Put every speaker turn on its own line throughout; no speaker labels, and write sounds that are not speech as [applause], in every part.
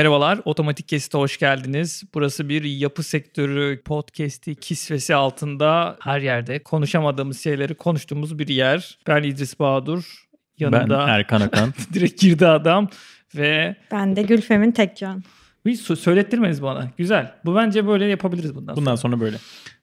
Merhabalar, Otomatik Kesit'e hoş geldiniz. Burası bir yapı sektörü podcast'i kisvesi altında her yerde konuşamadığımız şeyleri konuştuğumuz bir yer. Ben İdris Bahadur, yanında
Ben Erkan Akan. [laughs]
direkt girdi adam ve
Ben de Gülfem'in Tekcan.
bir sö- söylettirmeniz bana. Güzel. Bu bence böyle yapabiliriz bundan sonra.
Bundan sonra böyle.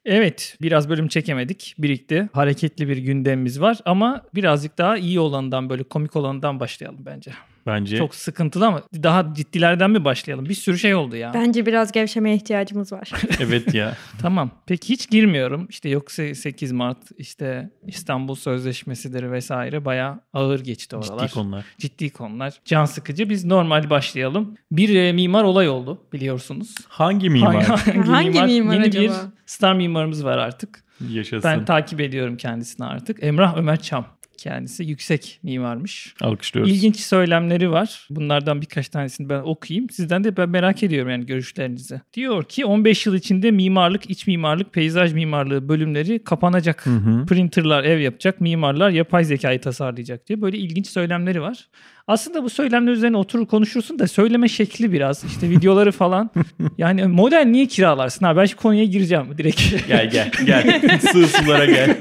Evet, biraz bölüm çekemedik, birikti. Hareketli bir gündemimiz var ama birazcık daha iyi olanından böyle komik olanından başlayalım bence.
Bence
Çok sıkıntılı ama daha ciddilerden mi başlayalım? Bir sürü şey oldu ya.
Bence biraz gevşemeye ihtiyacımız var. [laughs]
evet ya. [laughs]
Tamam. Peki hiç girmiyorum. İşte yoksa 8 Mart işte İstanbul Sözleşmesidir vesaire bayağı ağır geçti oralar.
Ciddi konular.
Ciddi konular. Can sıkıcı. Biz normal başlayalım. Bir e, mimar olay oldu biliyorsunuz.
Hangi mimar?
Hangi [laughs] mimar
Yeni
acaba?
bir star mimarımız var artık.
Yaşasın.
Ben takip ediyorum kendisini artık. Emrah Ömer Çam. Kendisi yüksek mimarmış.
Alkışlıyoruz.
İlginç söylemleri var. Bunlardan birkaç tanesini ben okuyayım. Sizden de ben merak ediyorum yani görüşlerinizi. Diyor ki 15 yıl içinde mimarlık, iç mimarlık, peyzaj mimarlığı bölümleri kapanacak.
Hı hı.
Printerlar ev yapacak, mimarlar yapay zekayı tasarlayacak diye böyle ilginç söylemleri var. Aslında bu söylemler üzerine oturur konuşursun da söyleme şekli biraz işte videoları falan. [laughs] yani model niye kiralarsın abi ben şu konuya gireceğim direkt. [laughs]
Gel gel gel. [laughs] Sığ sulara gel.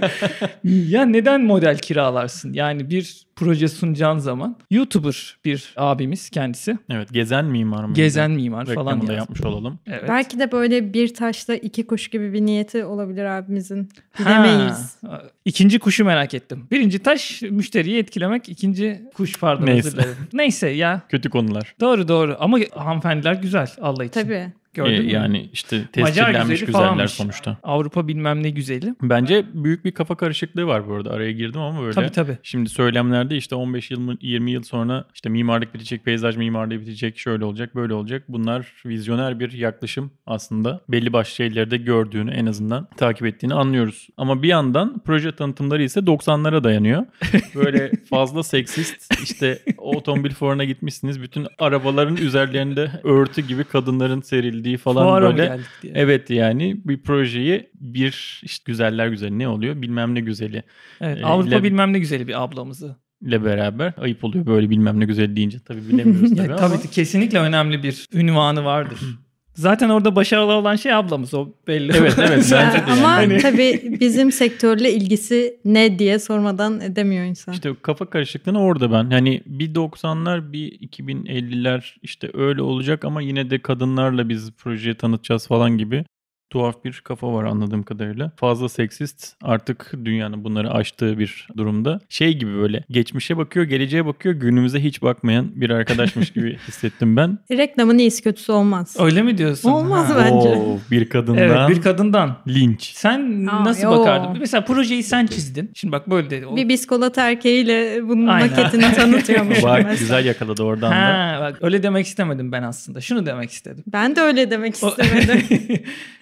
ya neden model kiralarsın? Yani bir proje sunacağın zaman YouTuber bir abimiz kendisi.
Evet gezen mimar mı?
Gezen mimar
Reklamını
falan
da yapmış olalım.
Evet.
Belki de böyle bir taşla iki kuş gibi bir niyeti olabilir abimizin. Bilemeyiz.
Ha, İkinci kuşu merak ettim. Birinci taş müşteriyi etkilemek. ikinci kuş pardon
Neyse.
özür dilerim. Neyse ya.
Kötü konular.
Doğru doğru ama hanımefendiler güzel Allah için.
Tabii.
Gördün
Ee,
mü?
yani işte tescillenmiş güzeller
falanmış.
sonuçta.
Avrupa bilmem ne güzeli.
Bence büyük bir kafa karışıklığı var bu arada. Araya girdim ama böyle.
Tabii tabii.
Şimdi söylemlerde işte 15 yıl mı 20 yıl sonra işte mimarlık bitecek, peyzaj mimarlığı bitecek, şöyle olacak, böyle olacak. Bunlar vizyoner bir yaklaşım aslında. Belli başlı şeyleri de gördüğünü en azından takip ettiğini anlıyoruz. Ama bir yandan proje tanıtımları ise 90'lara dayanıyor. [laughs] Böyle fazla seksist işte otomobil fuarına gitmişsiniz. Bütün arabaların üzerlerinde örtü gibi kadınların serildiği falan
Fuara
böyle.
geldik diye.
Evet yani bir projeyi bir işte güzeller güzeli ne oluyor bilmem ne güzeli
Evet,
Ee,
Avrupa
ile-
bilmem ne güzeli bir ablamızı.
ile beraber ayıp oluyor böyle bilmem ne güzel deyince tabii bilemiyoruz [laughs] tabii
Ya,
ama
tabii kesinlikle önemli bir ünvanı vardır. [laughs] Zaten orada başarılı olan şey ablamız o belli.
Evet evet [laughs] bence de
ama
yani.
Hani-
tabii bizim sektörle ilgisi ne diye sormadan edemiyor insan.
İşte kafa karışıklığını orada ben. Yani bir 90'lar bir 2050'ler işte öyle olacak ama yine de kadınlarla biz projeyi tanıtacağız falan gibi tuhaf bir kafa var anladığım kadarıyla. Fazla seksist artık dünyanın bunları aştığı bir durumda. Şey gibi böyle geçmişe bakıyor, geleceğe bakıyor, günümüze hiç bakmayan bir arkadaşmış gibi [laughs] hissettim ben.
Reklamın iyisi kötüsü olmaz.
Öyle mi diyorsun?
Olmaz
Ha.
bence.
Oo, bir kadından
Evet bir kadından.
linç.
Sen
Aa,
nasıl
yo.
bakardın? Mesela projeyi sen çizdin. Şimdi bak böyle dedi. O-
Bir biskolata erkeğiyle bunun
Aynen.
maketini [laughs] tanıtıyormuş.
Bak
mesela.
güzel yakaladı oradan da.
Ha, bak öyle demek istemedim ben aslında. Şunu demek istedim.
Ben de öyle demek istemedim.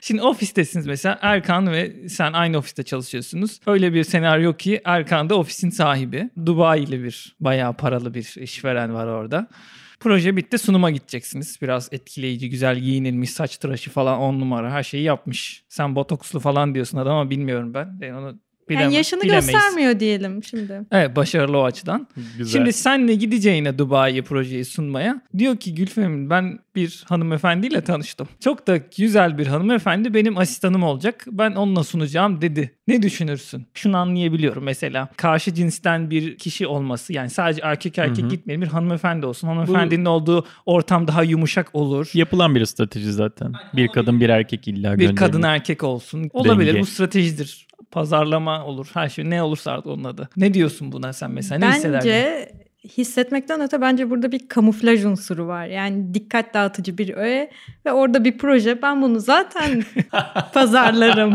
Şimdi [laughs] ofistesiniz mesela Erkan ve sen aynı ofiste çalışıyorsunuz. Öyle bir senaryo ki Erkan da ofisin sahibi. Dubai'li bir bayağı paralı bir işveren var orada. Proje bitti sunuma gideceksiniz. Biraz etkileyici, güzel giyinilmiş, saç tıraşı falan on numara her şeyi yapmış. Sen botokslu falan diyorsun adama bilmiyorum ben. Ben onu bilemem,
yani yaşını
bilemeyiz.
göstermiyor diyelim şimdi.
Evet başarılı o açıdan.
Güzel.
Şimdi senle gideceğine Dubai'ye projeyi sunmaya diyor ki Gülfem ben bir hanımefendiyle tanıştım. Çok da güzel bir hanımefendi benim asistanım olacak. Ben onunla sunacağım dedi. Ne düşünürsün? Şunu anlayabiliyorum mesela. Karşı cinsten bir kişi olması yani sadece erkek erkek gitmeyelim bir hanımefendi olsun. Hanımefendinin olduğu ortam daha yumuşak olur.
Yapılan bir strateji zaten. Bir kadın bir erkek illa
Bir
gönderilir.
kadın erkek olsun. Olabilir
Denge.
bu stratejidir. Pazarlama olur. Her şey ne olursa artık onun adı. Ne diyorsun buna sen mesela? Ne?
Bence hissetmekten öte bence burada bir kamuflaj unsuru var. Yani dikkat dağıtıcı bir öğe ve orada bir proje. Ben bunu zaten [laughs] pazarlarım.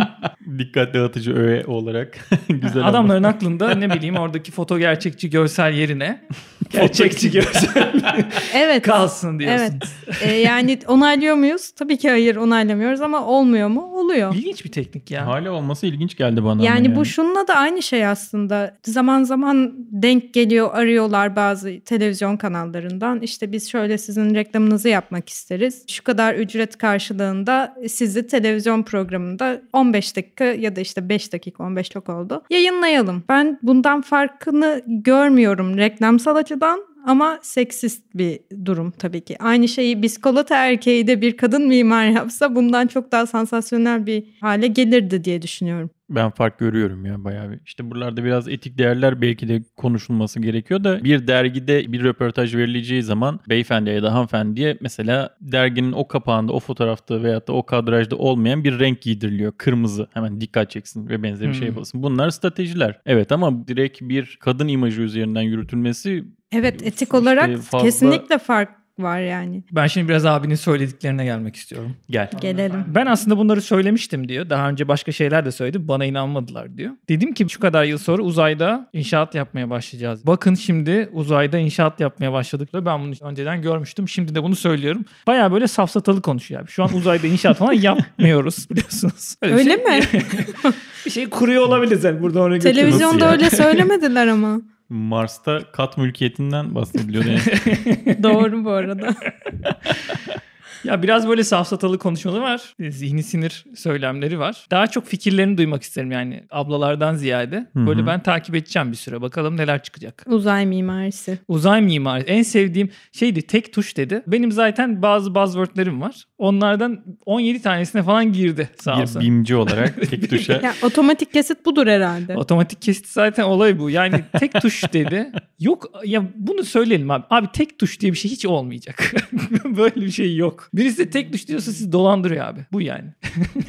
Dikkat dağıtıcı öğe olarak. [laughs] Güzel
Adamların aklında ne bileyim oradaki foto gerçekçi görsel yerine gerçekçi görsel [laughs]
Evet.
kalsın diyorsun.
Evet. Ee, yani onaylıyor muyuz? Tabii ki hayır onaylamıyoruz ama olmuyor mu? Oluyor.
İlginç bir teknik ya.
Hala olması ilginç geldi bana. ama
Yani bu şununla da aynı şey aslında. Zaman zaman denk geliyor arıyorlar bazı televizyon kanallarından. İşte biz şöyle sizin reklamınızı yapmak isteriz. Şu kadar ücret karşılığında sizi televizyon programında 15 dakika ya da işte 5 dakika 15 çok oldu. Yayınlayalım. Ben bundan farkını görmüyorum reklamsal açıdan ama seksist bir durum tabii ki. Aynı şeyi biskolata erkeği de bir kadın mimar yapsa bundan çok daha sansasyonel bir hale gelirdi diye düşünüyorum.
Ben fark görüyorum ya bayağı bir. İşte buralarda biraz etik değerler belki de konuşulması gerekiyor da bir dergide bir röportaj verileceği zaman beyefendiye ya da hanımefendiye mesela derginin o kapağında, o fotoğrafta veyahut da o kadrajda olmayan bir renk giydiriliyor. Kırmızı. Hemen dikkat çeksin ve benzeri bir şey
Hmm.
yapılsın. Bunlar stratejiler. Evet ama direkt bir kadın imajı üzerinden yürütülmesi
Evet etik olarak
fazla-
kesinlikle fark var yani.
Ben şimdi biraz abinin söylediklerine gelmek istiyorum.
gel.
Gelelim.
Ben aslında bunları söylemiştim diyor. Daha önce başka şeyler de söyledim. Bana inanmadılar diyor. Dedim ki şu kadar yıl sonra uzayda inşaat yapmaya başlayacağız. Bakın şimdi uzayda inşaat yapmaya başladık. Ben bunu önceden görmüştüm. Şimdi de bunu söylüyorum. Baya böyle safsatalı konuşuyor abi. Şu an uzayda inşaat falan [laughs] yapmıyoruz biliyorsunuz. bir
Öyle
şey-
mi? [laughs]
bir şey kuruyor olabiliriz yani burada oraya.
Televizyonda öyle söylemediler ama.
Mars'ta kat mülkiyetinden bahsediliyor. Yani. [laughs] [laughs]
Doğru bu arada. [laughs]
Ya biraz böyle safsatalı konuşmaları var. Zihni sinir söylemleri var. Daha çok fikirlerini duymak isterim yani ablalardan ziyade. Böyle ben takip edeceğim bir süre. Bakalım neler çıkacak.
Uzay mimarisi.
Uzay mimari. En sevdiğim şeydi tek tuş dedi. Benim zaten bazı buzzwordlerim var. Onlardan 17 tanesine falan girdi sağ
bir
olsun.
bimci olarak [laughs] tek tuşa
Ya otomatik kesit budur herhalde.
Otomatik kesit zaten olay bu. Yani tek tuş dedi. Yok ya bunu söyleyelim abi. Abi tek tuş diye bir şey hiç olmayacak. [laughs] Böyle bir şey yok. Birisi de tek tuş diyorsa sizi dolandırıyor abi. Bu yani.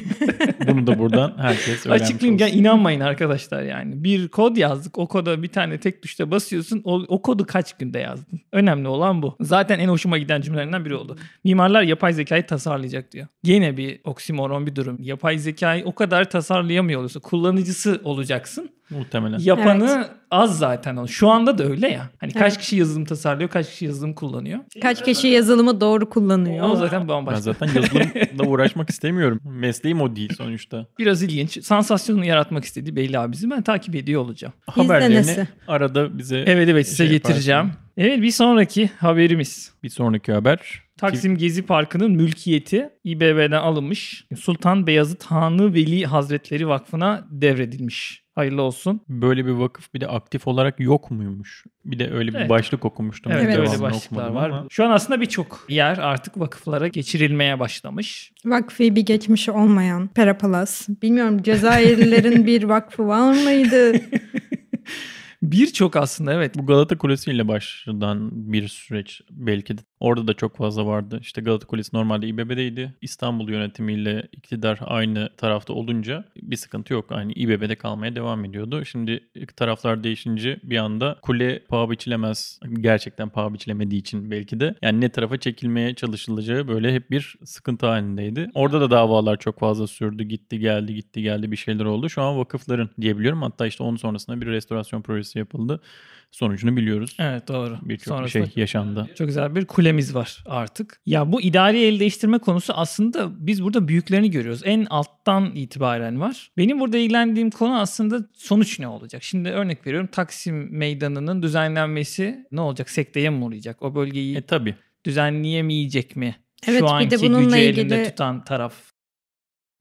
[laughs]
bunu da buradan herkes öğrenmiş
Açıklayayım
olsun.
ya inanmayın arkadaşlar yani. Bir kod yazdık. O koda bir tane tek tuşta basıyorsun. O, o kodu kaç günde yazdın? Önemli olan bu. Zaten en hoşuma giden cümlelerinden biri oldu. Mimarlar yapay zekayı tasarlayacak diyor. Gene bir oksimoron bir durum. Yapay zekayı o kadar tasarlayamıyor olursa kullanıcısı olacaksın.
Muhtemelen.
Yapanı az zaten. Şu anda da öyle ya. Hani kaç kişi yazılım tasarlıyor, kaç kişi yazılım kullanıyor.
Kaç kişi yazılımı doğru kullanıyor?
O zaten
Ben
bambaşka.
zaten yazılımla [laughs] uğraşmak istemiyorum. Mesleğim o değil sonuçta.
Biraz ilginç. Sansasyonu yaratmak istediği belli abisi. Ben takip ediyor olacağım.
Haberlerini
nesi?
arada bize
Evet evet size
şey
getireceğim.
yaparsın.
Evet bir sonraki haberimiz.
Bir sonraki haber.
Taksim Gezi Parkı'nın mülkiyeti İBB'den alınmış. Sultan Beyazıt Hanı Veli Hazretleri Vakfı'na devredilmiş. Hayırlı olsun.
Böyle bir vakıf bir de aktif olarak yok muymuş? Bir de öyle bir
Evet.
başlık okumuştum.
Evet,
Evet.
öyle başlıklar var.
ama.
Şu an aslında birçok yer artık vakıflara geçirilmeye başlamış.
Vakfi bir geçmişi olmayan Perapalas. Bilmiyorum Cezayirlilerin [laughs] bir vakfı var mıydı?
Birçok aslında evet.
Bu Galata Kulesi ile başlayan bir süreç belki de. Orada da çok fazla vardı. İşte Galata Kulesi normalde İBB'deydi. İstanbul yönetimiyle iktidar aynı tarafta olunca bir sıkıntı yok. Aynı İBB'de kalmaya devam ediyordu. Şimdi taraflar değişince bir anda kule paha biçilemez. Gerçekten paha biçilemediği için belki de. Yani ne tarafa çekilmeye çalışılacağı böyle hep bir sıkıntı halindeydi. Orada da davalar çok fazla sürdü. Gitti geldi gitti geldi bir şeyler oldu. Şu an vakıfların diyebiliyorum. Hatta işte onun sonrasında bir restorasyon projesi yapıldı. Sonucunu biliyoruz.
Evet doğru.
Birçok şey yaşandı.
Çok güzel bir kulemiz var artık. Ya bu idari el değiştirme konusu aslında biz burada büyüklerini görüyoruz. En alttan itibaren var. Benim burada ilgilendiğim konu aslında sonuç ne olacak? Şimdi örnek veriyorum Taksim Meydanı'nın düzenlenmesi ne olacak? Sekteye mi uğrayacak? O bölgeyi
E tabi.
düzenleyemeyecek mi?
Evet,
Şu
bir de
anki
bununla
gücü elinde
ilgili-
tutan taraf.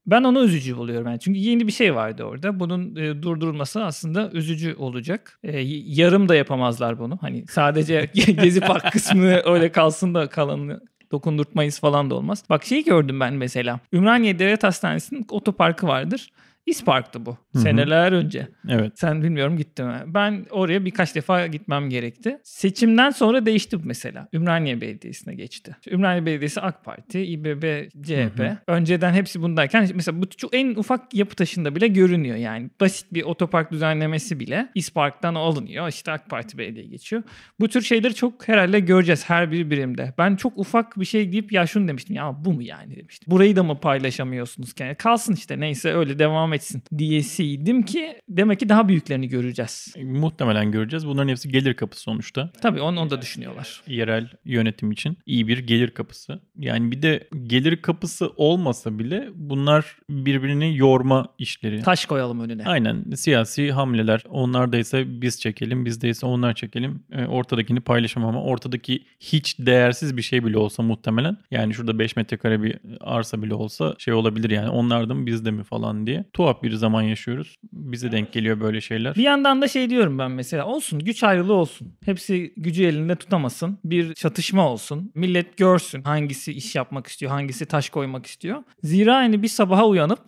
Ben onu üzücü buluyorum yani. Çünkü yeni bir şey vardı orada. Bunun e, durdurulması aslında üzücü olacak. E, yarım da yapamazlar bunu. Hani sadece [laughs] Gezi Park kısmı öyle kalsın da kalanını dokundurtmayız falan da olmaz. Bak şeyi gördüm ben mesela. Ümraniye Devlet Hastanesi'nin otoparkı vardır. İspark'tı bu.
hı.
Seneler önce.
Evet.
Sen bilmiyorum gitti mi? Ben oraya birkaç defa gitmem gerekti. Seçimden sonra değişti mesela. Ümraniye Belediyesi'ne geçti. Ümraniye Belediyesi AK Parti, İBB, CHP.
Hı hı.
Önceden hepsi bundayken mesela bu çok en ufak yapı taşında bile görünüyor yani. Basit bir otopark düzenlemesi bile İspark'tan alınıyor. İşte AK Parti belediye geçiyor. Bu tür şeyleri çok herhalde göreceğiz her bir birimde. Ben çok ufak bir şey deyip ya şunu demiştim ya bu mu yani demiştim. Burayı da mı paylaşamıyorsunuz? Yani kalsın işte neyse öyle devam etsin diyesiydim ki demek ki daha büyüklerini göreceğiz.
E, Muhtemelen göreceğiz. Bunların hepsi gelir kapısı sonuçta.
Tabii onu, onu da düşünüyorlar.
Yerel yönetim için iyi bir gelir kapısı. Yani bir de gelir kapısı olmasa bile bunlar birbirini yorma işleri.
Taş koyalım önüne.
Aynen siyasi hamleler. Onlardaysa biz çekelim, bizdeyse onlar çekelim. E, ortadakini paylaşamam ama ortadaki hiç değersiz bir şey bile olsa muhtemelen. Yani şurada 5 metrekare bir arsa bile olsa şey olabilir yani onlar da mı bizde mi falan diye. Tuhaf bir zaman yaşıyoruz. Bize denk geliyor böyle şeyler.
Bir yandan da şey diyorum ben mesela olsun güç ayrılığı olsun. Hepsi gücü elinde tutamasın. Bir çatışma olsun. Millet görsün hangisi iş yapmak istiyor, hangisi taş koymak istiyor. Zira hani bir sabaha uyanıp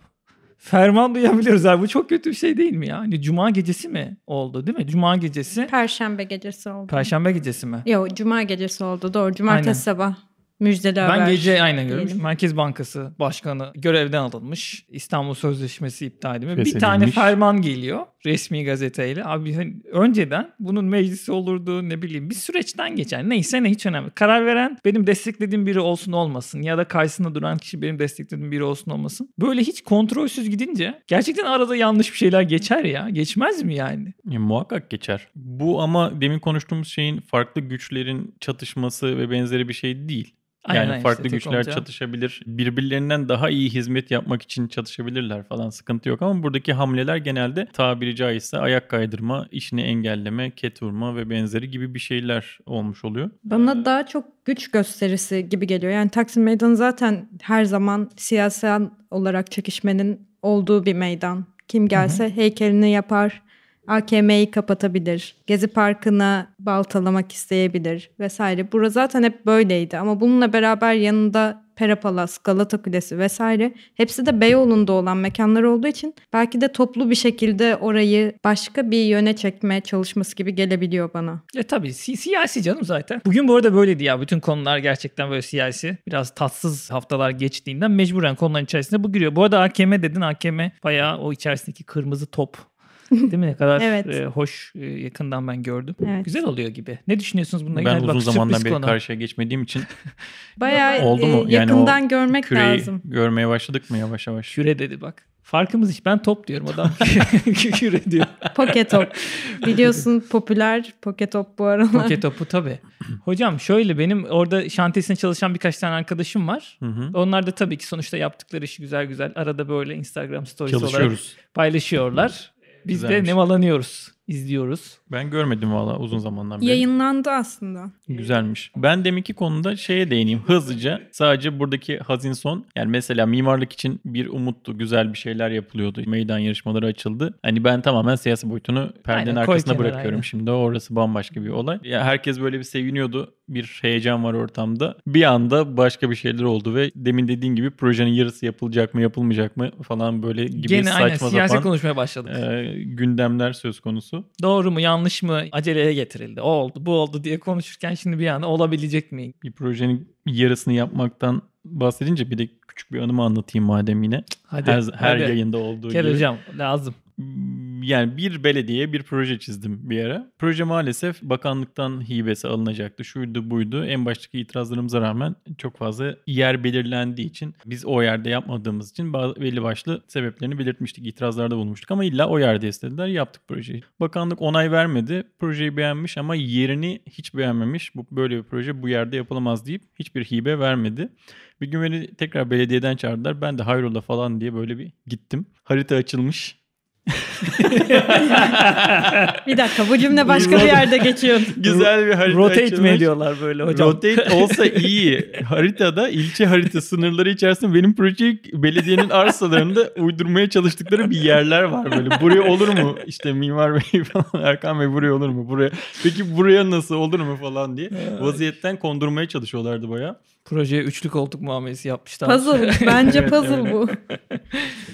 ferman duyabiliyoruz abi. Bu çok kötü bir şey değil mi ya? Hani Cuma gecesi mi oldu değil mi? Cuma gecesi.
Perşembe gecesi oldu.
Perşembe gecesi mi?
Yok Cuma gecesi oldu doğru. Cumartesi
Aynen.
sabah müjdeli haber.
Ben gece aynen görmüş.
diyelim.
Merkez Bankası Başkanı görevden alınmış. İstanbul Sözleşmesi iptal edilmiş. Bir tane ferman geliyor resmi gazeteyle. Abi hani önceden bunun meclisi olurdu ne bileyim bir süreçten geçer. Neyse ne hiç önemli. Karar veren benim desteklediğim biri olsun olmasın ya da karşısında duran kişi benim desteklediğim biri olsun olmasın. Böyle hiç kontrolsüz gidince gerçekten arada yanlış bir şeyler geçer ya. Geçmez mi yani?
E, muhakkak geçer. Bu ama demin konuştuğumuz şeyin farklı güçlerin çatışması ve benzeri bir şey değil.
Aynen
yani
işte,
farklı
tek
güçler çatışabilir. Birbirlerinden daha iyi hizmet yapmak için çatışabilirler falan sıkıntı yok ama buradaki hamleler genelde tabiri caizse ayak kaydırma, işini engelleme, ket vurma ve benzeri gibi bir şeyler olmuş oluyor.
Bana daha çok güç gösterisi gibi geliyor. Yani Taksim Meydanı zaten her zaman siyasal olarak çekişmenin olduğu bir meydan. Kim gelse heykelini yapar, AKM'yi kapatabilir, Gezi Parkı'na baltalamak isteyebilir vesaire. Burası zaten hep böyleydi ama bununla beraber yanında Pera Palas, Galata Kulesi vesaire hepsi de Beyoğlu'nda olan mekanlar olduğu için belki de toplu bir şekilde orayı başka bir yöne çekme çalışması gibi gelebiliyor bana.
E tabii si- siyasi canım zaten. Bugün bu arada böyleydi ya. Bütün konular gerçekten böyle siyasi. Biraz tatsız haftalar geçtiğinden mecburen konuların içerisinde bu giriyor. Bu arada AKM dedin. AKM bayağı o içerisindeki kırmızı top. Değil mi? Ne kadar
Evet.
e, hoş e, yakından ben gördüm.
Evet.
Güzel oluyor gibi. Ne düşünüyorsunuz bununla
ben
ilgili?
uzun
Bak,
zamandan beri
konu.
karşıya geçmediğim için [laughs]
Bayağı [laughs]
Oldu mu?
e,
Yani
yakından
o
görmek
küreyi
lazım.
görmeye başladık mı yavaş yavaş?
Küre dedi bak. Farkımız hiç. Ben top diyorum adam [laughs] küre diyor.
Poketop. Biliyorsun popüler Poketop bu aralar.
Poke topu tabii. Hocam şöyle benim orada şantiyesinde çalışan birkaç tane arkadaşım var.
Hı hı.
Onlar da tabii ki sonuçta yaptıkları işi güzel güzel arada böyle Instagram stories olarak
Çalışıyoruz.
paylaşıyorlar. Biz de
Güzelmiş.
nemalanıyoruz, izliyoruz.
Ben görmedim valla uzun zamandan beri.
Yayınlandı aslında.
Güzelmiş. Ben deminki konuda şeye değineyim hızlıca. Sadece buradaki hazin son. Yani mesela mimarlık için bir umuttu. Güzel bir şeyler yapılıyordu. Meydan yarışmaları açıldı. Hani ben tamamen siyasi boyutunu perdenin
Aynen,
arkasına
kenara,
bırakıyorum
aynen.
şimdi. Orası bambaşka bir olay. Ya herkes böyle bir seviniyordu. Bir heyecan var ortamda. Bir anda başka bir şeyler oldu ve demin dediğin gibi projenin yarısı yapılacak mı yapılmayacak mı falan böyle gibi
Gene aynen
saçma
siyasi
sapan
konuşmaya başladık.
e, gündemler söz konusu.
Doğru mu yanlış mı aceleye getirildi. O oldu bu oldu diye konuşurken şimdi bir anda olabilecek mi?
Bir projenin yarısını yapmaktan bahsedince bir de küçük bir anımı anlatayım madem yine.
Hadi.
her, her
hadi.
yayında olduğu
Gel
gibi.
hocam lazım.
Yani bir belediyeye bir proje çizdim bir ara. Proje maalesef bakanlıktan hibesi alınacaktı. Şuydu buydu. En baştaki itirazlarımıza rağmen çok fazla yer belirlendiği için biz o yerde yapmadığımız için bazı belli başlı sebeplerini belirtmiştik. İtirazlarda bulmuştuk ama illa o yerde istediler. Yaptık projeyi. Bakanlık onay vermedi. Projeyi beğenmiş ama yerini hiç beğenmemiş. Bu böyle bir proje bu yerde yapılamaz deyip hiçbir hibe vermedi. Bir gün beni tekrar belediyeden çağırdılar. Ben de hayrola falan diye böyle bir gittim. Harita açılmış. [laughs]
Bir dakika bu cümle başka bir yerde geçiyordu.
Güzel bir harita
Rotate mi
açılmış.
ediyorlar böyle hocam?
Rotate olsa iyi. Haritada ilçe harita sınırları içerisinde benim projeyi belediyenin arsalarında uydurmaya çalıştıkları bir yerler var böyle. Buraya olur mu? İşte Mimar Bey [laughs] falan Erkan Bey buraya olur mu? Buraya. Peki buraya nasıl olur mu falan diye. Vaziyetten kondurmaya çalışıyorlardı baya.
Projeye üçlü koltuk muamelesi yapmışlar.
Puzzle. Bence [laughs]
Evet,
puzzle bu.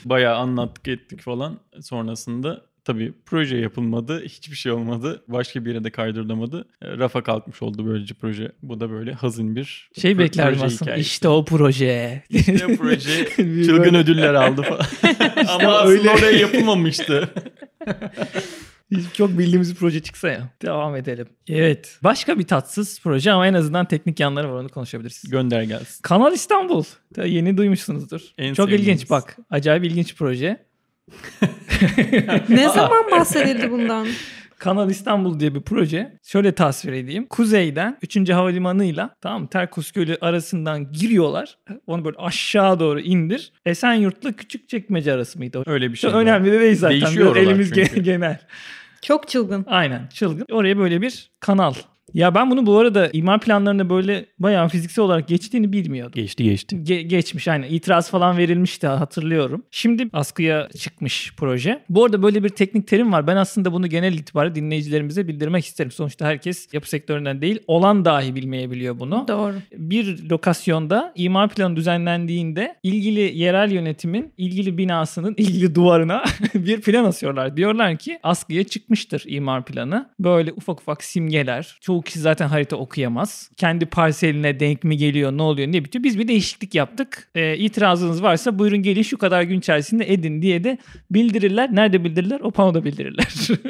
Bayağı anlattık ettik falan. Sonrasında tabii proje yapılmadı. Hiçbir şey olmadı. Başka bir yere de kaydırılamadı. E, Rafa kalkmış oldu böylece proje. Bu da böyle hazin bir
Şey
pro-
beklerdim
proje
aslında.
hikayesi.
İşte o proje.
İşte o proje [laughs] çılgın ödüller aldı falan. [laughs] Ama aslında
öyle.
oraya yapılmamıştı.
Hiç Çok bildiğimiz bir proje çıksa ya. Devam edelim. Evet. Başka bir tatsız proje ama en azından teknik yanları var onu konuşabiliriz.
Gönder gelsin.
Kanal İstanbul. Da yeni duymuşsunuzdur.
En
Çok
sevdiğimiz.
ilginç bak. Acayip ilginç proje. [laughs]
Ne zaman bahsedildi bundan?
Kanal İstanbul diye bir proje. Şöyle tasvir edeyim. Kuzeyden 3. Havalimanı'yla tamam mı? Terkos Gölü arasından giriyorlar. Onu böyle aşağı doğru indir. Esenyurt'la Küçükçekmece arası mıydı? o?
Öyle bir şey.
Önemli de değil zaten.
Değişiyor
Biraz elimiz
çünkü.
ge- genel.
Çok çılgın.
Aynen çılgın. Oraya böyle bir kanal Ya ben bunu bu arada imar planlarında böyle bayağı fiziksel olarak geçtiğini bilmiyordum.
Geçti geçti.
Ge- geçmiş yani itiraz falan verilmişti hatırlıyorum. Şimdi askıya çıkmış proje. Bu arada böyle bir teknik terim var. Ben aslında bunu genel itibariyle dinleyicilerimize bildirmek isterim. Sonuçta herkes yapı sektöründen değil olan dahi bilmeyebiliyor bunu.
Doğru.
Bir lokasyonda imar planı düzenlendiğinde ilgili yerel yönetimin ilgili binasının [laughs] ilgili duvarına [laughs] bir plan asıyorlar. Diyorlar ki askıya çıkmıştır imar planı. Böyle ufak ufak simgeler. Çoğu kişi zaten harita okuyamaz. Kendi parseline denk mi geliyor ne oluyor ne bitiyor. Biz bir değişiklik yaptık. Ee, itirazınız varsa buyurun gelin şu kadar gün içerisinde edin diye de bildirirler. Nerede bildirirler? O panoda bildirirler.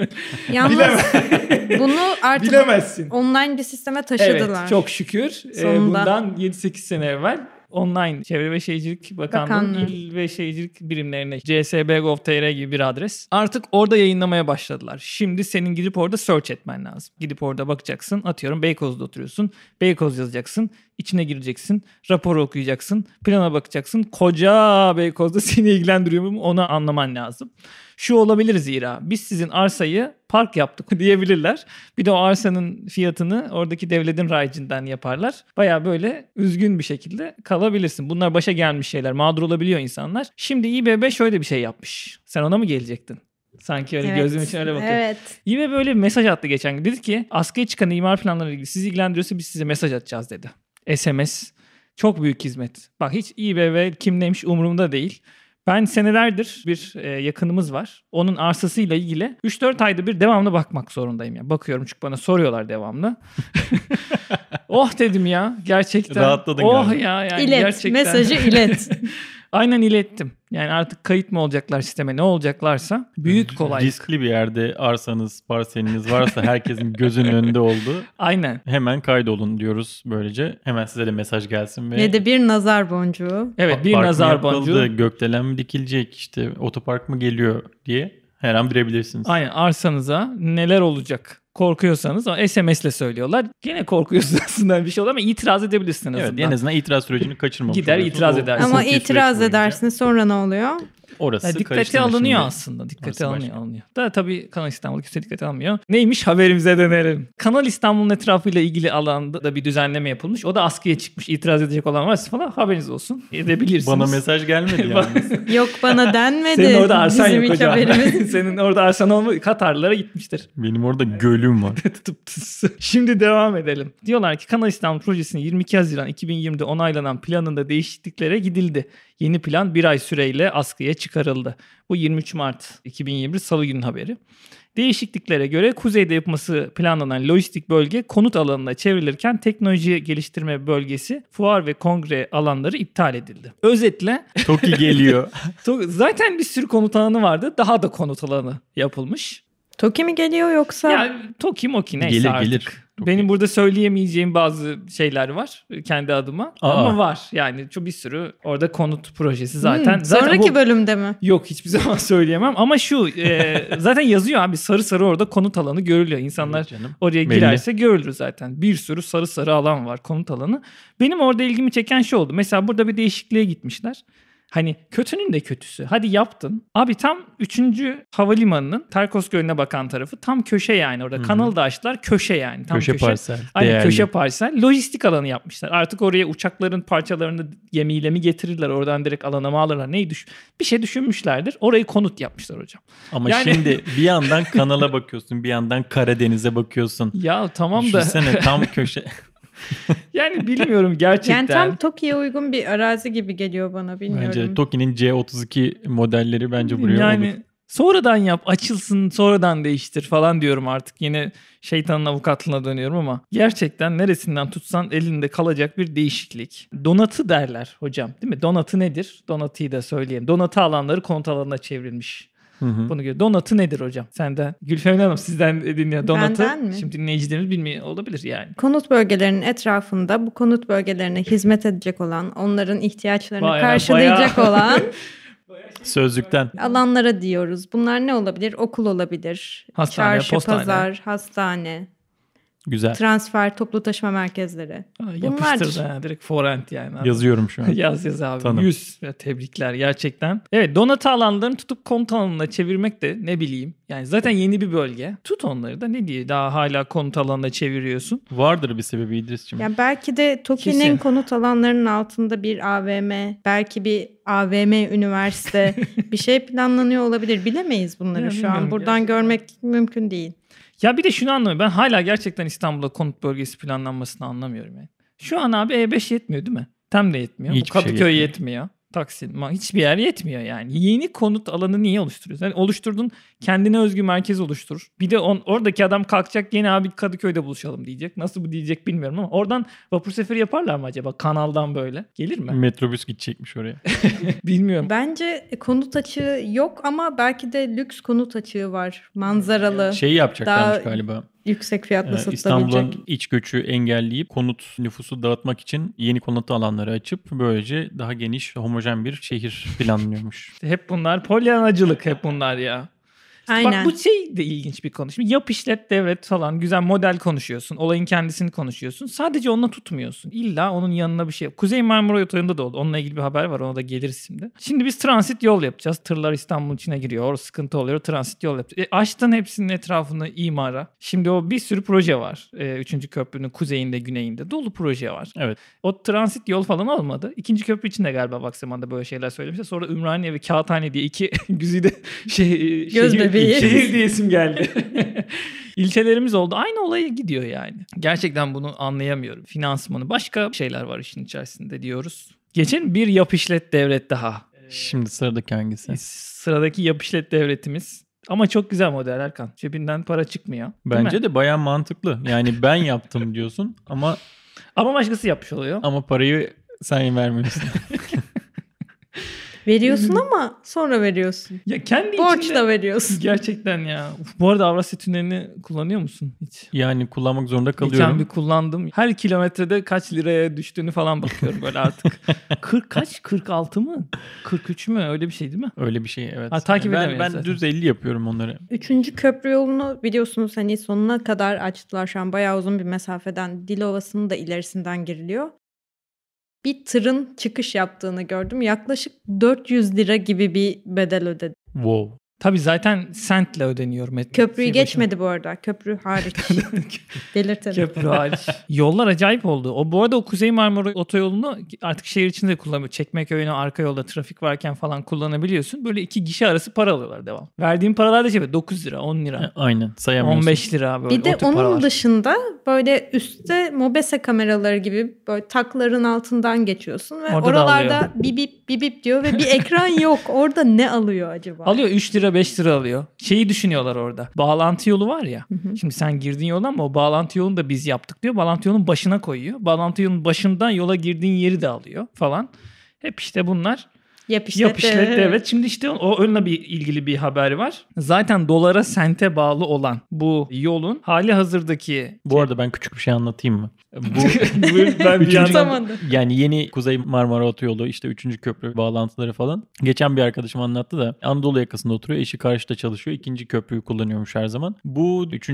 [laughs]
Yalnız [laughs] bunu artık
Bilemezsin.
online bir sisteme taşıdılar.
Evet çok şükür.
Sonunda.
bundan 7-8 sene evvel online Çevre ve Şehircilik Bakanlığı'nın
Bakanlığı.
il ve şehircilik birimlerine csb.gov.tr gibi bir adres. Artık orada yayınlamaya başladılar. Şimdi senin gidip orada search etmen lazım. Gidip orada bakacaksın. Atıyorum Beykoz'da oturuyorsun. Beykoz yazacaksın. İçine gireceksin. Raporu okuyacaksın. Plana bakacaksın. Koca Beykoz'da [laughs] seni ilgilendiriyor mu onu anlaman lazım. Şu olabilir zira biz sizin arsayı park yaptık [laughs] diyebilirler. Bir de o arsanın fiyatını oradaki devletin rayicinden yaparlar. Baya böyle üzgün bir şekilde kalabilirsin. Bunlar başa gelmiş şeyler. Mağdur olabiliyor insanlar. Şimdi İBB şöyle bir şey yapmış. Sen ona mı gelecektin? Sanki öyle
Evet.
gözüm için öyle bakıyor.
Evet.
İBB böyle bir mesaj attı geçen gün. Dedi ki askıya çıkan imar planları ilgili sizi ilgilendiriyorsa biz size mesaj atacağız dedi. SMS. Çok büyük hizmet. Bak hiç İBB kim neymiş umurumda değil. Ben senelerdir bir e, yakınımız var. Onun arsasıyla ilgili 3-4 ayda bir devamlı bakmak zorundayım. Yani. Bakıyorum çünkü bana soruyorlar devamlı. [laughs] oh dedim ya gerçekten.
Rahatladın
oh
galiba.
ya yani
ilet.
gerçekten.
Mesajı ilet. [laughs]
Aynen ilettim. Yani artık kayıt mı olacaklar sisteme ne olacaklarsa büyük kolaylık.
Riskli bir yerde arsanız, parseliniz varsa herkesin gözünün önünde olduğu [laughs]
Aynen.
hemen kaydolun diyoruz böylece. Hemen size de mesaj gelsin ve
Ve de bir nazar boncuğu.
Evet bir
park mı
nazar
yapıldı,
boncuğu.
gökdelen mi dikilecek, işte otopark mı geliyor diye her an bilebilirsiniz.
Aynen arsanıza neler olacak korkuyorsanız o SMS'le söylüyorlar. Gene korkuyorsunuz [laughs] aslında bir şey olur ama itiraz edebilirsiniz.
Evet
azından.
en azından itiraz sürecini kaçırmamış
Gider itiraz
O
edersin.
Ama itiraz edersiniz sonra ne oluyor?
Orası
Ya dikkate alınıyor
şimdi.
aslında. Dikkate
Orası
alınıyor,
başka.
alınıyor. Da tabii Kanal İstanbul kimse dikkate almıyor. Neymiş haberimize dönelim. Kanal İstanbul'un etrafıyla ilgili alanda da bir düzenleme yapılmış. O da askıya çıkmış. İtiraz edecek olan varsa falan haberiniz olsun. Edebilirsiniz.
Bana mesaj gelmedi [laughs] yani.
Yok bana denmedi.
Senin orada arsan
Bizim
yok hocam.
haberimiz. [laughs]
Senin orada arsan olma Katarlara gitmiştir.
Benim orada gölüm var. [laughs]
Şimdi devam edelim. Diyorlar ki Kanal İstanbul projesinin 22 Haziran 2020'de onaylanan planında değişikliklere gidildi. Yeni plan bir ay süreyle askıya çıkarıldı. Bu 23 Mart 2021 Salı günün haberi. Değişikliklere göre kuzeyde yapılması planlanan lojistik bölge konut alanına çevrilirken teknoloji geliştirme bölgesi, fuar ve kongre alanları iptal edildi. Özetle [laughs]
Toki geliyor. [laughs]
zaten bir sürü konut alanı vardı. Daha da konut alanı yapılmış.
Toki mi geliyor yoksa?
Yani Toki Moki neyse
Gelir,
artık.
gelir. Toki.
Benim burada söyleyemeyeceğim bazı şeyler var kendi adıma.
Aa.
Ama var. Yani çok bir sürü orada konut projesi zaten.
Hmm,
zaten
sonraki
bu-
bölümde mi?
Yok hiçbir [laughs] zaman söyleyemem ama şu e, zaten yazıyor abi sarı sarı orada konut alanı görülüyor. İnsanlar
Evet canım.
oraya
Belli.
girerse görülür zaten. Bir sürü sarı sarı alan var konut alanı. Benim orada ilgimi çeken şey oldu. Mesela burada bir değişikliğe gitmişler. Hani kötünün de kötüsü. Hadi yaptın. Abi tam 3. havalimanının Terkos Gölü'ne bakan tarafı tam köşe yani orada.
Hı hı.
Kanalı da açtılar köşe yani. Tam
köşe,
köşe.
parsel.
Aynen
değerli.
köşe parsel. Lojistik alanı yapmışlar. Artık oraya uçakların parçalarını gemiyle mi getirirler? Oradan direkt alana mı alırlar? Neyi düş bir şey düşünmüşlerdir. Orayı konut yapmışlar hocam.
Ama
Yani-
şimdi [laughs] bir yandan kanala bakıyorsun, bir yandan Karadeniz'e bakıyorsun.
Ya tamam da
Düşünsene tam köşe. [laughs] [laughs]
yani bilmiyorum gerçekten.
Yani tam Toki'ye uygun bir arazi gibi geliyor bana bilmiyorum.
Bence Toki'nin C32 modelleri bence buraya
yani
olur.
sonradan yap, açılsın, sonradan değiştir falan diyorum artık. Yine şeytanın avukatlığına dönüyorum ama gerçekten neresinden tutsan elinde kalacak bir değişiklik. Donatı derler hocam değil mi? Donatı nedir? Donatıyı da söyleyeyim. Donatı alanları konut alanına çevrilmiş.
Hı hı.
Bunu göre. Donatı nedir hocam? Senden. Gülfem Hanım sizden dinliyor. Donatı.
Benden mi?
Şimdi dinleyicilerimiz bilmiyor olabilir yani.
Konut bölgelerinin etrafında bu konut bölgelerine hizmet edecek olan, onların ihtiyaçlarını
Bayağı-
karşılayacak
bayağı-
olan [laughs]
Sözlükten.
alanlara diyoruz. Bunlar ne olabilir? Okul olabilir,
Hastane,
çarşı,
postane.
pazar, hastane.
Güzel.
Transfer, toplu taşıma merkezleri. Bunlar-
Yapıştırdı ha, direkt forent yani.
Yazıyorum şu an. [laughs]
yaz yaz abi.
Tanım.
100. Ya, tebrikler gerçekten. Evet donatı alanlarını tutup konut alanına çevirmek de ne bileyim. Yani zaten yeni bir bölge. Tut onları da ne diye daha hala konut alanına çeviriyorsun.
Vardır bir sebebi İdris'ciğim.
Ya belki de TOKİ'nin
Kesin.
konut alanlarının altında bir AVM, belki bir AVM üniversite [laughs] bir şey planlanıyor olabilir. Bilemeyiz bunları
Ya
şu an. Buradan
gerçekten.
görmek mümkün değil.
Ya bir de şunu anlamıyorum. Ben hala gerçekten İstanbul'da konut bölgesi planlanmasını anlamıyorum yani. Şu an abi E5 yetmiyor değil mi? Tam da yetmiyor.
Hiçbir
Bu
şey
Kadıköy
yetmiyor.
yetmiyor. Taksim, ma- hiçbir yer yetmiyor yani. Yeni konut alanı niye oluşturuyorsun? Yani oluşturdun kendine özgü merkez oluştur. Bir de on, oradaki adam kalkacak yine abi Kadıköy'de buluşalım diyecek. Nasıl bu diyecek bilmiyorum ama oradan vapur seferi yaparlar mı acaba kanaldan böyle? Gelir mi?
Metrobüs gidecekmiş oraya. [laughs] [laughs]
bilmiyorum.
Bence konut açığı yok ama belki de lüks konut açığı var. Manzaralı,
Şey yapacaklarmış
Daha-
galiba.
Yüksek fiyatla
Ee,
satılabilecek.
İstanbul'un iç göçü engelleyip konut nüfusu dağıtmak için yeni konut alanları açıp böylece daha geniş homojen bir şehir [laughs] planlanıyormuş.
Hep bunlar polyanacılık hep bunlar ya.
Aynen.
Bak bu şey de ilginç bir konu. Şimdi yap işlet devlet falan güzel model konuşuyorsun. Olayın kendisini konuşuyorsun. Sadece onunla tutmuyorsun. İlla onun yanına bir şey. Kuzey Marmara Otoyolu'nda da oldu. Onunla ilgili bir haber var. Ona da geliriz şimdi. Şimdi biz transit yol yapacağız. Tırlar İstanbul'un içine giriyor. Orada sıkıntı oluyor. Transit yol yapacağız. E, açtın hepsinin etrafını imara. Şimdi o bir sürü proje var. E, üçüncü köprünün kuzeyinde güneyinde. Dolu proje var.
Evet.
O transit yol falan olmadı. İkinci köprü için de galiba bak zamanda böyle şeyler söylemişler. Sonra Ümraniye ve Kağıthane diye iki [laughs] güzide şey,
Göz
şehir,
bebeği.
Şehir diye isim geldi. [laughs] İlçelerimiz oldu. Aynı olaya gidiyor yani. Gerçekten bunu anlayamıyorum. Finansmanı başka şeyler var işin içerisinde diyoruz. Geçen bir yap işlet devlet daha.
Şimdi sıradaki hangisi?
Sıradaki yap işlet devletimiz. Ama çok güzel model Erkan. Cebinden para çıkmıyor.
Bence de bayağı mantıklı. Yani ben yaptım diyorsun ama
Ama başkası yapmış oluyor.
ama parayı sen vermiyorsun. [laughs]
Veriyorsun ama sonra veriyorsun.
Ya kendi
Borç
içinde-
da veriyorsun. [laughs]
Gerçekten ya. Uf, bu arada Avrasya Tüneli'ni kullanıyor musun hiç?
Yani kullanmak zorunda
Geçen
kalıyorum.
bir kullandım. Her kilometrede kaç liraya düştüğünü falan bakıyorum böyle artık. [laughs] 40 kaç? 46 mı? 43 mü? Öyle bir şey değil mi?
Öyle bir şey evet.
Ha, takip
ben,
edemeyiz
ben
zaten.
düz 50 yapıyorum onları.
Üçüncü köprü yolunu biliyorsunuz hani sonuna kadar açtılar şu an bayağı uzun bir mesafeden Dilovası'nın da ilerisinden giriliyor. Bir tırın çıkış yaptığını gördüm. Yaklaşık 400 lira gibi bir bedel ödedi.
Wow.
Tabii zaten sentle ödeniyor. Met-
Köprüyü
şey
geçmedi bu arada. Köprü hariç. [laughs] Delirtelim.
Köprü hariç. Yollar acayip oldu. O bu arada o Kuzey Marmara otoyolunu artık şehir içinde kullanıyor. Çekmeköy'üne arka yolda trafik varken falan kullanabiliyorsun. Böyle iki gişe arası para alıyorlar devam. Verdiğim paralar da şey 9 lira, 10 lira.
E, Aynen sayamıyorsun.
15 lira böyle
Bir de onun
paralar.
dışında böyle üstte mobese kameraları gibi böyle takların altından geçiyorsun ve
Orada da
oralarda bibip bibip diyor ve bir ekran yok. Orada ne alıyor acaba?
Alıyor 3 lira 5 lira alıyor. Şeyi düşünüyorlar orada. Bağlantı yolu var ya. Şimdi sen girdin yoldan ama o bağlantı yolunu da biz yaptık diyor. Bağlantı yolunun başına koyuyor. Bağlantı yolunun başından yola girdiğin yeri de alıyor falan. Hep işte bunlar
Yap işlet.
yap işlet devlet. Şimdi işte o onunla bir ilgili bir haber var. Zaten dolara sente bağlı olan bu yolun hali hazırdaki
Bu arada ben küçük bir şey anlatayım mı? Bu
ben
bir yandan- yani yeni Kuzey Marmara Otoyolu işte 3. köprü bağlantıları falan. Geçen bir arkadaşım anlattı da Anadolu yakasında oturuyor. Eşi karşıda çalışıyor. ikinci köprüyü kullanıyormuş her zaman. Bu 3.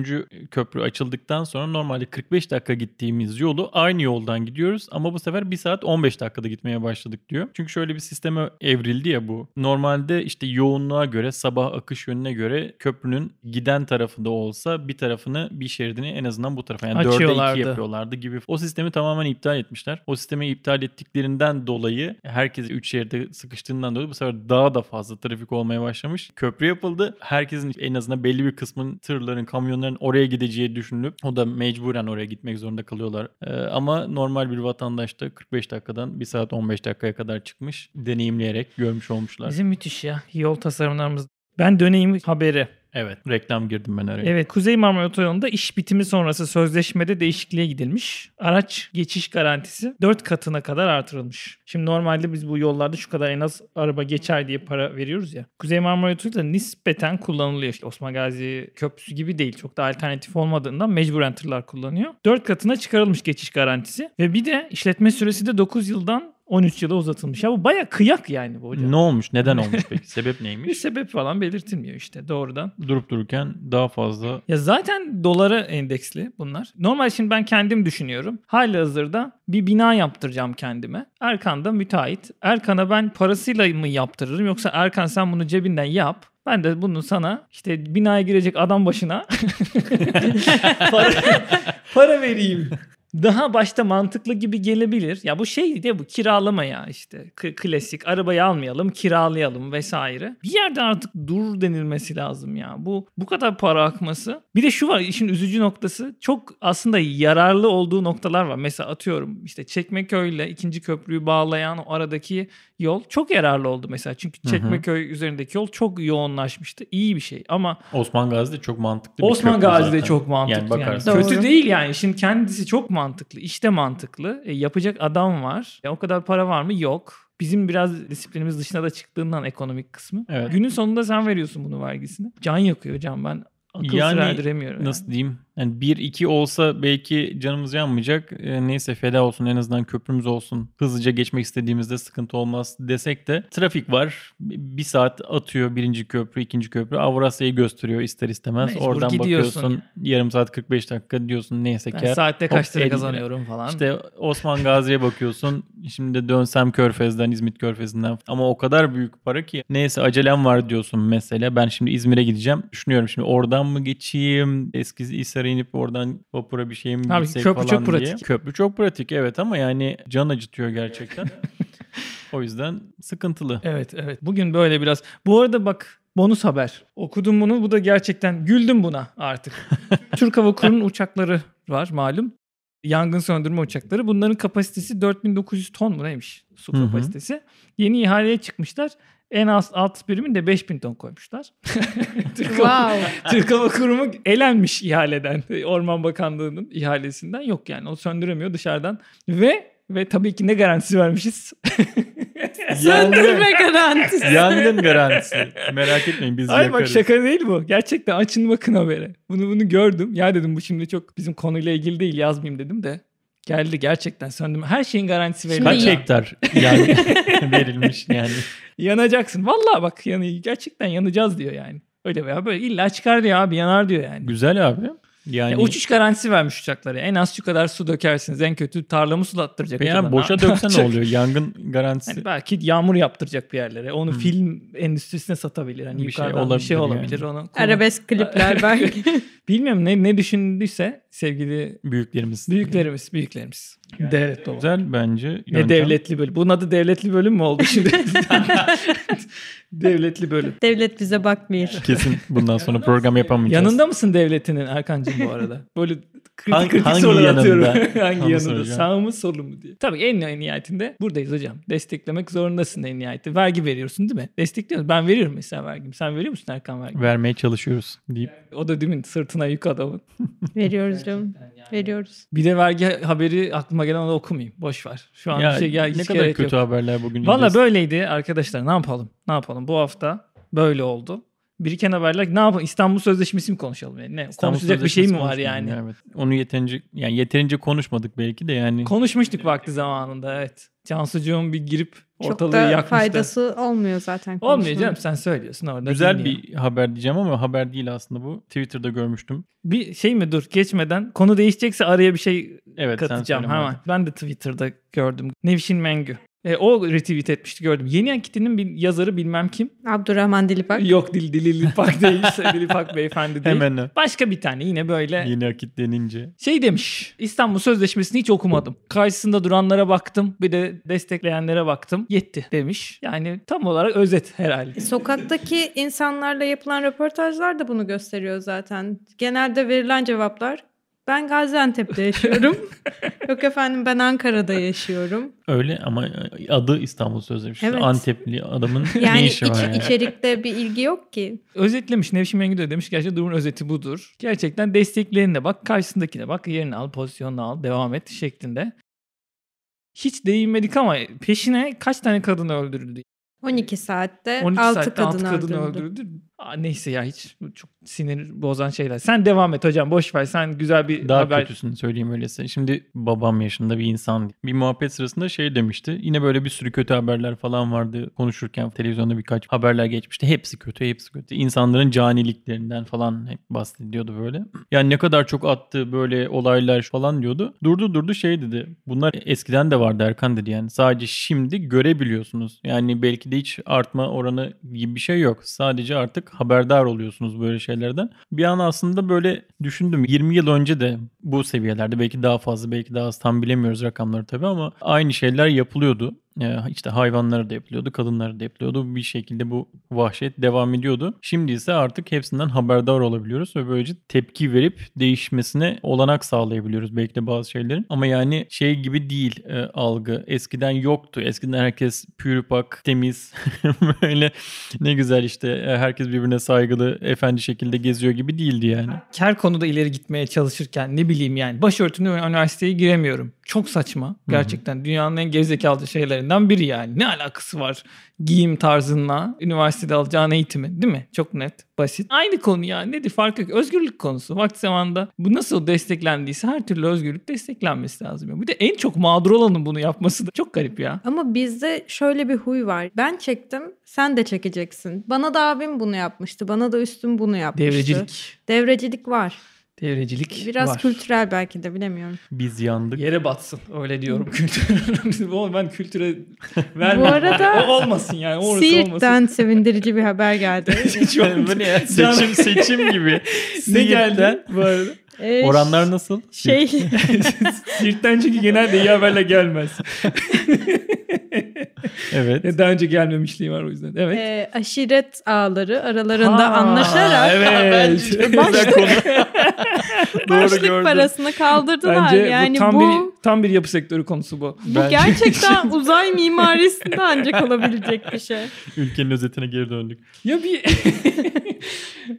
köprü açıldıktan sonra normalde 45 dakika gittiğimiz yolu aynı yoldan gidiyoruz. Ama bu sefer 1 saat 15 dakikada gitmeye başladık diyor. Çünkü şöyle bir sisteme evrildi ya bu. Normalde işte yoğunluğa göre sabah akış yönüne göre köprünün giden tarafında olsa bir tarafını bir şeridini en azından bu tarafa yani 4'e 2
Açıyorlardı.
yapıyorlardı gibi. O sistemi tamamen iptal etmişler. O sistemi iptal ettiklerinden dolayı herkes 3 şeride sıkıştığından dolayı bu sefer daha da fazla trafik olmaya başlamış. Köprü yapıldı. Herkesin en azından belli bir kısmın tırların, kamyonların oraya gideceği düşünülüp o da mecburen oraya gitmek zorunda kalıyorlar. Ee, ama normal bir vatandaş da 45 dakikadan 1 saat 15 dakikaya kadar çıkmış. Deneyimleyerek görmüş olmuşlar.
bizim müthiş ya yol tasarımlarımız. Ben döneyim haberi.
Evet. Reklam girdim ben araya.
Evet Kuzey Marmara Otoyolu'nda iş bitimi sonrası sözleşmede değişikliğe gidilmiş. Araç geçiş garantisi 4 katına kadar artırılmış. Şimdi normalde biz bu yollarda şu kadar en az araba geçer diye para veriyoruz ya. Kuzey Marmara Otoyolu da nispeten kullanılıyor. İşte Osman Gazi Köprüsü gibi değil. Çok da alternatif olmadığından mecburen tırlar kullanıyor. 4 katına çıkarılmış geçiş garantisi. Ve bir de işletme süresi de 9 yıldan 13 yıla uzatılmış. Ya bu baya kıyak yani bu hocam.
Ne olmuş? Neden olmuş [laughs] peki? Sebep
Bir
neymiş?
sebep falan belirtilmiyor işte doğrudan.
Durup dururken daha fazla
Ya zaten dolara endeksli bunlar. Normal şimdi ben kendim düşünüyorum. Hali hazırda bir bina yaptıracağım kendime. Erkan da müteahhit. Erkan'a ben parasıyla mı yaptırırım yoksa Erkan sen bunu cebinden yap. Ben de bunu sana işte binaya girecek adam başına [laughs] para, para vereyim. Daha başta mantıklı gibi gelebilir. Ya bu şey de bu kiralama ya işte. K- klasik arabayı almayalım kiralayalım vesaire. Bir yerde artık dur denilmesi lazım ya. Bu bu kadar para akması. Bir de şu var işin üzücü noktası. Çok aslında yararlı olduğu noktalar var. Mesela atıyorum işte Çekmeköy ile ikinci köprüyü bağlayan o aradaki yol çok yararlı oldu mesela. Çünkü
hı.
Çekmeköy üzerindeki yol çok yoğunlaşmıştı. İyi bir şey ama
Osman Gazi de çok mantıklı bir
Osman Gazi de çok mantıklı.
Yani
Yani. Kötü değil yani. Şimdi kendisi çok mantıklı. İşte mantıklı. E, yapacak adam var. E, o kadar para var mı? Yok. Bizim biraz disiplinimiz dışına da çıktığından ekonomik kısmı.
Evet.
Günün sonunda sen veriyorsun bunun vergisini. Can yakıyor can ben. Akıl
Yani
erdiremiyorum. yani.
Nasıl diyeyim? Yani 1-2 olsa belki canımız yanmayacak. E, neyse feda olsun en azından köprümüz olsun. Hızlıca geçmek istediğimizde sıkıntı olmaz desek de trafik var. Bir saat atıyor birinci köprü, ikinci köprü. Avrasya'yı gösteriyor ister istemez.
Mecbur
Oradan
gidiyorsun
bakıyorsun yarım saat 45 dakika diyorsun neyse kar.
saatte kaç lira
50
kazanıyorum falan.
İşte Osman Gazi'ye bakıyorsun. Şimdi dönsem Körfez'den, İzmit Körfez'inden. Ama o kadar büyük para ki. Neyse acelem var diyorsun mesela. Ben şimdi İzmir'e gideceğim. Düşünüyorum şimdi oradan mı geçeyim? Eski Hisar'a inip oradan vapura bir şey mi
Tabii,
gitsek
köprü
falan
çok
diye.
pratik.
Köprü çok pratik evet ama yani can acıtıyor gerçekten. [laughs] o yüzden sıkıntılı.
Evet evet. Bugün böyle biraz. Bu arada bak bonus haber. Okudum bunu. Bu da gerçekten güldüm buna artık. [laughs] Türk Hava Kurumu'nun uçakları var malum. Yangın söndürme uçakları. Bunların kapasitesi 4900 ton mu neymiş su
Hı hı.
kapasitesi. Yeni ihaleye çıkmışlar. En az alt birimin de 5000 ton koymuşlar. [laughs] Türk, Hava,
Wow.
Türk Hava Kurumu elenmiş ihaleden. Orman Bakanlığı'nın ihalesinden. Yok yani o söndüremiyor dışarıdan. Ve ve tabii ki ne garantisi vermişiz? [laughs]
Söndürme garantisi.
Yangın garantisi. Merak etmeyin biz
Ay bak
yakarız.
şaka değil bu. Gerçekten açın bakın habere. Bunu bunu gördüm. Ya dedim bu şimdi çok bizim konuyla ilgili değil yazmayayım dedim de. Geldi gerçekten söndüm. Her şeyin garantisi verilmiş.
Kaç hektar yani [laughs] verilmiş yani.
Yanacaksın. Vallahi bak yani gerçekten yanacağız diyor yani. Öyle veya böyle illa çıkar diyor abi yanar diyor yani.
Güzel abi. Yani
Ya uçuş garantisi vermiş uçaklara. En az şu kadar su dökersiniz. En kötü tarlamı sulattıracak. uçadan.
boşa döksen ne oluyor? Yangın garantisi.
Hani belki yağmur yaptıracak bir yerlere. Onu
Hmm.
film endüstrisine satabilir. Hani
Bir şey
yukarıdan bir şey
olabilir
olabilir.
yani.
Onu [laughs]
Arabesk klipler belki. [laughs]
Bilmiyorum ne ne düşündüyse sevgili
Büyüklerimiz.
büyüklerimiz, büyüklerimiz. Devlet dolu.
Güzel bence.
Ne
yöntem.
devletli bölüm. Bunun adı devletli bölüm mü oldu şimdi? [laughs] [laughs] devletli bölüm.
Devlet bize bakmıyor. [laughs]
Kesin bundan sonra program yapamayacağız.
Yanında mısın devletinin Erkancığım bu arada? Böyle kritik
Hangi-
kritik
hangi
sorular
yanında?
atıyorum. hangi
Onu
yanında?
soracağım.
Sağ mı solu mu diye. Tabii en, en nihayetinde buradayız hocam. Desteklemek zorundasın en nihayetinde. Vergi veriyorsun değil mi? Destekliyorsun. Ben veriyorum mesela vergimi. Sen veriyor musun Erkan vergi?
Vermeye çalışıyoruz deyip.
O da değil mi? Sırtına yük adamın.
Veriyoruz canım. Veriyoruz.
Bir de vergi haberi aklıma gelen onu okumayayım. Boş ver. Şu an
Ya,
bir şey gel,
ne kadar kötü
yok.
haberler bugün.
Valla böyleydi arkadaşlar. Ne yapalım? Ne yapalım? Bu hafta böyle oldu. Biriken haberler ne yapalım? İstanbul Sözleşmesi mi konuşalım? Yani? Ne?
İstanbul
Konuşacak bir şey mi var yani?
konuşmadım ya, Evet. Onu yeterince yani yeterince konuşmadık belki de yani.
Konuşmuştuk vakti zamanında evet. Cansucuğum bir girip
Çok
ortalığı
da
yakmıştı.
faydası olmuyor zaten.
Olmuyor
konuşmanın.
canım sen söylüyorsun orada.
Güzel
dinliyor.
bir haber diyeceğim ama haber değil aslında bu. Twitter'da görmüştüm.
Bir şey mi dur geçmeden konu değişecekse araya bir şey
Evet
katacağım hemen. Ben de Twitter'da gördüm. Nevşin Mengü. E, o retweet etmişti gördüm. Yeni Akit'in bir yazarı bilmem kim.
Abdurrahman Dilipak.
Yok Dil Dilipak [laughs] değil. Dilipak beyefendi değil.
Hemen o.
Başka bir tane yine böyle
Yeni akit denince.
şey demiş. İstanbul Sözleşmesi'ni hiç okumadım. Karşısında duranlara baktım. Bir de destekleyenlere baktım. Yetti demiş. Yani tam olarak özet herhalde.
Sokaktaki insanlarla yapılan röportajlar da bunu gösteriyor zaten. Genelde verilen cevaplar ben Gaziantep'te yaşıyorum. [laughs] Yok efendim ben Ankara'da yaşıyorum.
Öyle ama adı İstanbul Sözleşmesi.
Evet.
Antepli adamın [laughs]
Yani
ne işi var
iç-
yani?
içerikte bir ilgi yok ki.
Özetlemiş Nevşin Mengü de demiş. Gerçekten durumun özeti budur. Gerçekten destekleyenine bak. Karşısındakine bak. Yerini al. Pozisyonunu al. Devam et şeklinde. Hiç değinmedik ama peşine kaç tane kadın öldürüldü?
12 saatte
12
6
saatte
kadın
6 kadın
öldürüldü.
öldürüldü. Aa, neyse ya hiç çok sinir bozan şeyler. Sen devam et hocam boş ver. Sen güzel bir
Daha
haber.
kötüsünü söyleyeyim öyleyse. Şimdi babam yaşında bir insan. Bir muhabbet sırasında şey demişti. Yine böyle bir sürü kötü haberler falan vardı. Konuşurken televizyonda birkaç haberler geçmişti. Hepsi kötü, hepsi kötü. İnsanların caniliklerinden falan hep bahsediyordu böyle. Yani ne kadar çok attı böyle olaylar falan diyordu. Durdu durdu şey dedi. Bunlar eskiden de vardı Erkan dedi yani. Sadece şimdi görebiliyorsunuz. Yani belki de hiç artma oranı gibi bir şey yok. Sadece artık haberdar oluyorsunuz böyle şeylerden. Bir an aslında böyle düşündüm. 20 yıl önce de bu seviyelerde belki daha fazla belki daha az tam bilemiyoruz rakamları tabii ama aynı şeyler yapılıyordu. Ee, işte hayvanlara da yapılıyordu, kadınlara da yapılıyordu. Bir şekilde bu vahşet devam ediyordu. Şimdi ise artık hepsinden haberdar olabiliyoruz ve böylece tepki verip değişmesine olanak sağlayabiliyoruz belki de bazı şeylerin. Ama yani şey gibi değil e, algı. Eskiden yoktu. Eskiden herkes pürüpak, temiz, [laughs] böyle ne güzel işte e, herkes birbirine saygılı, efendi şekilde geziyor gibi değildi yani.
Her konuda ileri gitmeye çalışırken ne bileyim yani başörtülü üniversiteye giremiyorum. Çok saçma. Gerçekten dünyanın en gerizekalı şeylerinden biri yani. Ne alakası var giyim tarzınla üniversitede alacağın eğitimi değil mi? Çok net, basit. Aynı konu ya. Nedir farkı yok. Özgürlük konusu. Vakti zamanında bu nasıl desteklendiyse her türlü özgürlük desteklenmesi lazım. Bir de en çok mağdur olanın bunu yapması da çok garip ya.
Ama bizde şöyle bir huy var. Ben çektim, sen de çekeceksin. Bana da abim bunu yapmıştı. Bana da üstüm bunu yapmıştı.
Devrecilik.
Devrecilik var.
Devrecilik
Biraz
var.
kültürel belki de bilemiyorum.
Biz yandık.
Yere batsın. Öyle diyorum [laughs] kültür. [laughs] Ben kültüre vermem.
Bu arada
o olmasın yani. Orası olmasın.
Siirt'ten [laughs] sevindirici bir haber geldi.
Ya? Seçim seçim gibi.
ne geldi bu arada?
Ee,
Oranlar nasıl?
Şey,
Siirt'ten [laughs] çünkü genelde iyi haberle gelmez. [laughs]
Evet.
Daha önce gelmemişliği var o yüzden. Evet.
e, aşiret ağları aralarında
Ha,
anlaşarak
Evet.
Konu. Doğru [laughs]
başlık
gördüm.
parasını kaldırdılar.
Bence
yani
bu tam
bu,
bir tam bir yapı sektörü konusu bu.
bu
Bence-
gerçekten uzay mimarisinde ancak olabilecek bir şey.
Ülkenin özetine geri döndük.
Ya bir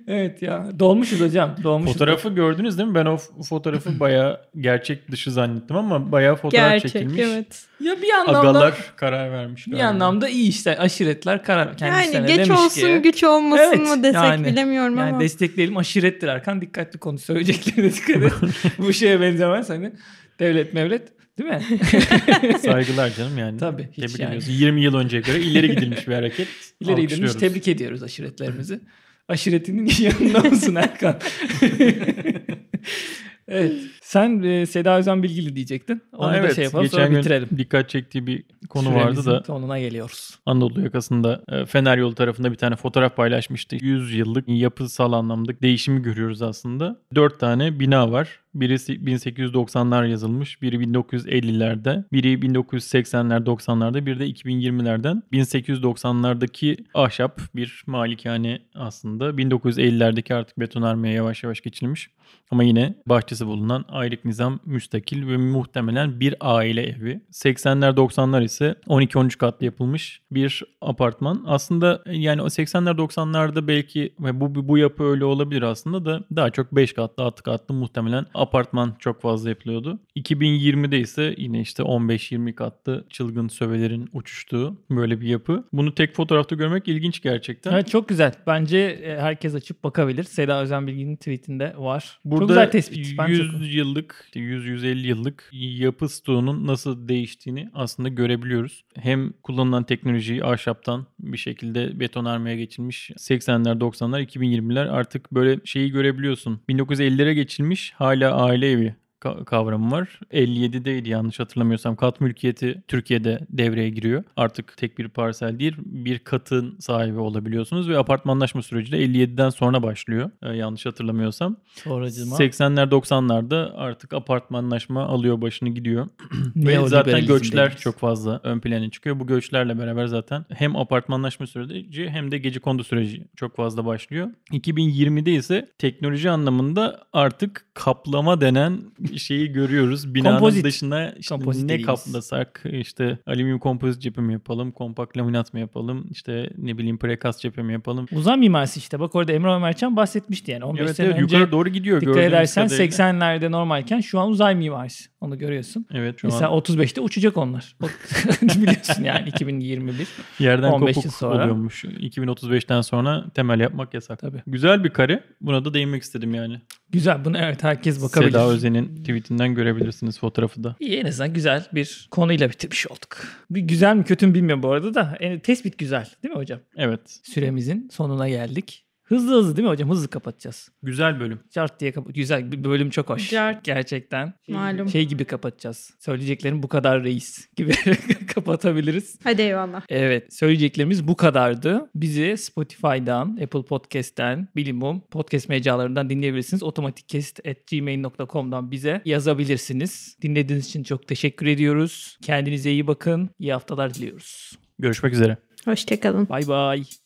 Evet ya. Dolmuşuz hocam. Dolmuşuz.
Fotoğrafı gördünüz değil mi? Ben o fotoğrafı [laughs] bayağı gerçek dışı zannettim ama bayağı fotoğraf
Gerçek
çekilmiş.
evet.
Ya bir anlamda
Agalar karar vermiş.
bir
galiba.
anlamda iyi işte aşiretler karar kendi
Yani geç
demiş
olsun
ki,
güç olmasın
Evet,
mı desek
yani-
bilemiyorum
yani
ama.
destekleyelim aşirettir Erkan dikkatli konu söyleyeceklerine dikkat et. [laughs] Bu şeye benzemez hani devlet mevlet değil mi? [laughs]
Saygılar canım yani.
Tabii, hiç
Tebrik
yani.
ediyoruz. 20 yıl önceye göre ileri gidilmiş bir hareket.
İleri gidilmiş tebrik ediyoruz aşiretlerimizi. Aşiretinin yanında mısın Erkan? [laughs] evet. Sen e, Seda Özen Bilgili diyecektin. Onu
Ha,
da
evet.
şey yapalım
Geçen
sonra
gün
bitirelim.
dikkat çektiği bir konu
Süremizin
vardı da
sonuna geliyoruz.
Anadolu yakasında e, Fener yolu tarafında bir tane fotoğraf paylaşmıştı. 100 yıllık yapısal anlamda değişimi görüyoruz aslında. 4 tane bina var. Birisi 1890'lar yazılmış, biri 1950'lerde, biri 1980'ler 90'larda, bir de 2020'lerden. 1890'lardaki ahşap bir malikane aslında. 1950'lerdeki artık betonarmeye yavaş yavaş geçilmiş. Ama yine bahçesi bulunan aylık nizam müstakil ve muhtemelen bir aile evi. 80'ler 90'lar ise 12-13 katlı yapılmış bir apartman. Aslında yani o 80'ler 90'larda belki ve bu bu yapı öyle olabilir aslında da daha çok 5 katlı 6 katlı muhtemelen çok fazla yapılıyordu. 2020'de ise yine işte 15-20 katlı çılgın sövelerin uçuştuğu böyle bir yapı. Bunu tek fotoğrafta görmek ilginç gerçekten.
Evet çok güzel. Bence e, herkes açıp bakabilir. Seda Özen Bilgin'in tweetinde var.
Burada
çok güzel tespit. Ben
100
çok-
yıllık, işte 100-150 yıllık yapı stoğunun nasıl değiştiğini aslında görebiliyoruz. Hem kullanılan teknolojiyi ahşaptan bir şekilde betonarmeye geçilmiş 80'ler 90'lar 2020'ler artık böyle şeyi görebiliyorsun. 1950'lere geçilmiş hala aile evi ka- kavramı var. 57'deydi yanlış hatırlamıyorsam kat mülkiyeti Türkiye'de devreye giriyor. Artık tek bir parsel değil bir katın sahibi olabiliyorsunuz ve apartmanlaşma süreci de 57'den sonra başlıyor. Ee, yanlış hatırlamıyorsam.
Sonracıma
80'ler 90'larda artık apartmanlaşma alıyor başını gidiyor. [clears throat] [clears throat] Ve zaten göçler
dediğimiz.
çok fazla ön plana çıkıyor. Bu göçlerle beraber zaten hem apartmanlaşma süreci hem de gece kondu süreci çok fazla başlıyor. 2020'de ise teknoloji anlamında artık kaplama denen şeyi görüyoruz. [laughs] Binanın
Kompozit.
dışına işte
Kompozit
ne kaplasak işte alüminyum kompozit cephe mi yapalım, kompakt laminat mı yapalım, işte ne bileyim prekast cephe mi yapalım.
Uzay mimarisi işte. Bak orada Emre Ömerçan bahsetmişti yani. 15
Evet,
sene
evet
önce
yukarı doğru gidiyor
dikkat edersen
kadarıyla.
80'lerde normalken şu an uzay mimarisi. Onu görüyorsun.
Evet şu
Mesela
an
35'te uçacak onlar. [laughs] [laughs] Biliyorsun yani 2021.
yerden
15 yıl
kopuk
sonra.
oluyormuş. 2035'ten sonra temel yapmak yasak.
Tabii.
Güzel bir kare. Buna da değinmek istedim yani.
Güzel. Bunu evet herkes bakabilir.
Seda Özen'in tweetinden görebilirsiniz fotoğrafı da.
İyi en azından güzel bir konuyla bitirmiş olduk. Bir güzel mi kötü mü bilmiyorum bu arada da. E, tespit güzel değil mi hocam?
Evet.
Süremizin sonuna geldik. Hızlı hızlı değil mi hocam? Hızlı kapatacağız.
Güzel bölüm.
Cart diye kapat. Güzel bir bölüm çok hoş.
Cart.
Gerçekten.
Malum.
Şey gibi kapatacağız. Söyleyeceklerim bu kadar reis gibi [laughs] kapatabiliriz.
Hadi eyvallah.
Evet söyleyeceklerimiz bu kadardı. Bizi Spotify'dan, Apple Podcast'ten, Bilimum podcast mecralarından dinleyebilirsiniz. otomatikkest.gmail.com'dan bize yazabilirsiniz. Dinlediğiniz için çok teşekkür ediyoruz. Kendinize iyi bakın. İyi haftalar diliyoruz.
Görüşmek üzere.
Hoşçakalın.
Bay bay.